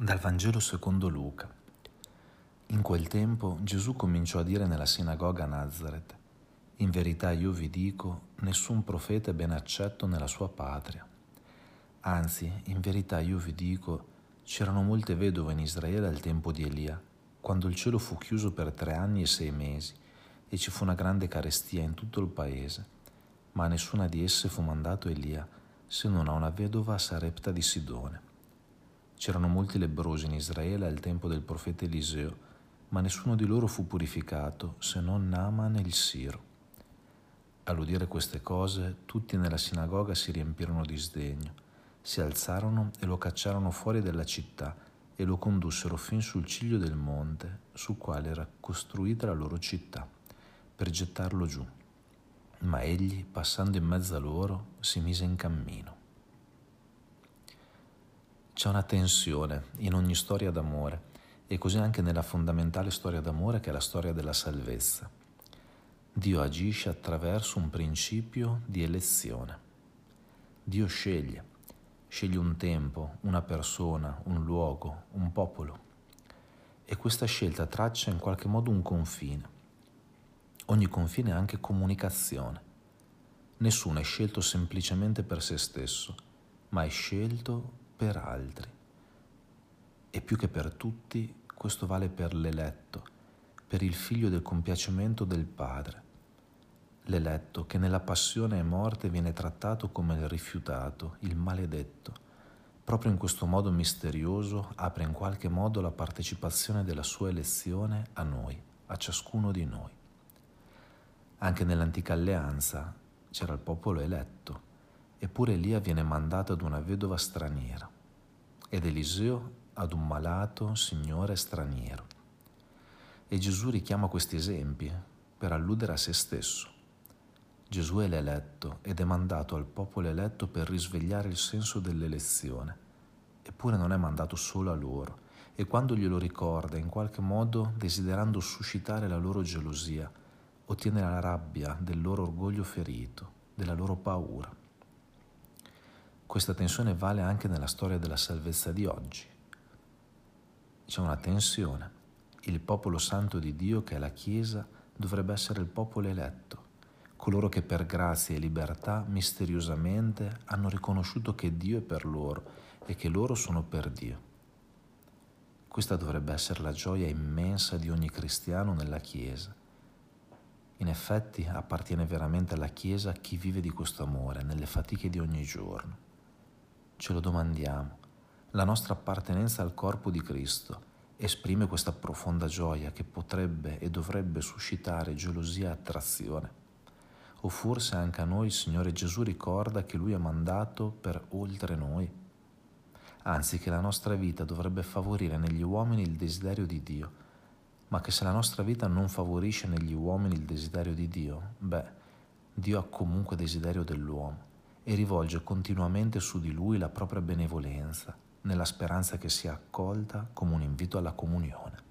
Dal Vangelo secondo Luca. In quel tempo Gesù cominciò a dire nella sinagoga a Nazareth, In verità io vi dico, nessun profeta è ben accetto nella sua patria. Anzi, in verità io vi dico, c'erano molte vedove in Israele al tempo di Elia, quando il cielo fu chiuso per tre anni e sei mesi, e ci fu una grande carestia in tutto il paese, ma a nessuna di esse fu mandato Elia, se non a una vedova Sarepta di Sidone. C'erano molti lebbrosi in Israele al tempo del profeta Eliseo, ma nessuno di loro fu purificato se non Naaman il Siro. All'udire queste cose, tutti nella sinagoga si riempirono di sdegno, si alzarono e lo cacciarono fuori della città e lo condussero fin sul ciglio del monte su quale era costruita la loro città, per gettarlo giù. Ma egli, passando in mezzo a loro, si mise in cammino. C'è una tensione in ogni storia d'amore e così anche nella fondamentale storia d'amore che è la storia della salvezza. Dio agisce attraverso un principio di elezione. Dio sceglie, sceglie un tempo, una persona, un luogo, un popolo. E questa scelta traccia in qualche modo un confine. Ogni confine è anche comunicazione. Nessuno è scelto semplicemente per se stesso, ma è scelto per altri. E più che per tutti, questo vale per l'eletto, per il figlio del compiacimento del Padre. L'eletto che nella passione e morte viene trattato come il rifiutato, il maledetto. Proprio in questo modo misterioso apre in qualche modo la partecipazione della sua elezione a noi, a ciascuno di noi. Anche nell'antica alleanza c'era il popolo eletto, Eppure Elia viene mandato ad una vedova straniera ed Eliseo ad un malato signore straniero. E Gesù richiama questi esempi per alludere a se stesso. Gesù è l'eletto ed è mandato al popolo eletto per risvegliare il senso dell'elezione. Eppure non è mandato solo a loro e quando glielo ricorda, in qualche modo desiderando suscitare la loro gelosia, ottiene la rabbia del loro orgoglio ferito, della loro paura. Questa tensione vale anche nella storia della salvezza di oggi. C'è una tensione. Il popolo santo di Dio, che è la Chiesa, dovrebbe essere il popolo eletto, coloro che per grazia e libertà misteriosamente hanno riconosciuto che Dio è per loro e che loro sono per Dio. Questa dovrebbe essere la gioia immensa di ogni cristiano nella Chiesa. In effetti appartiene veramente alla Chiesa chi vive di questo amore nelle fatiche di ogni giorno ce lo domandiamo. La nostra appartenenza al corpo di Cristo esprime questa profonda gioia che potrebbe e dovrebbe suscitare gelosia e attrazione. O forse anche a noi il Signore Gesù ricorda che Lui è mandato per oltre noi? Anzi che la nostra vita dovrebbe favorire negli uomini il desiderio di Dio, ma che se la nostra vita non favorisce negli uomini il desiderio di Dio, beh, Dio ha comunque desiderio dell'uomo e rivolge continuamente su di lui la propria benevolenza, nella speranza che sia accolta come un invito alla comunione.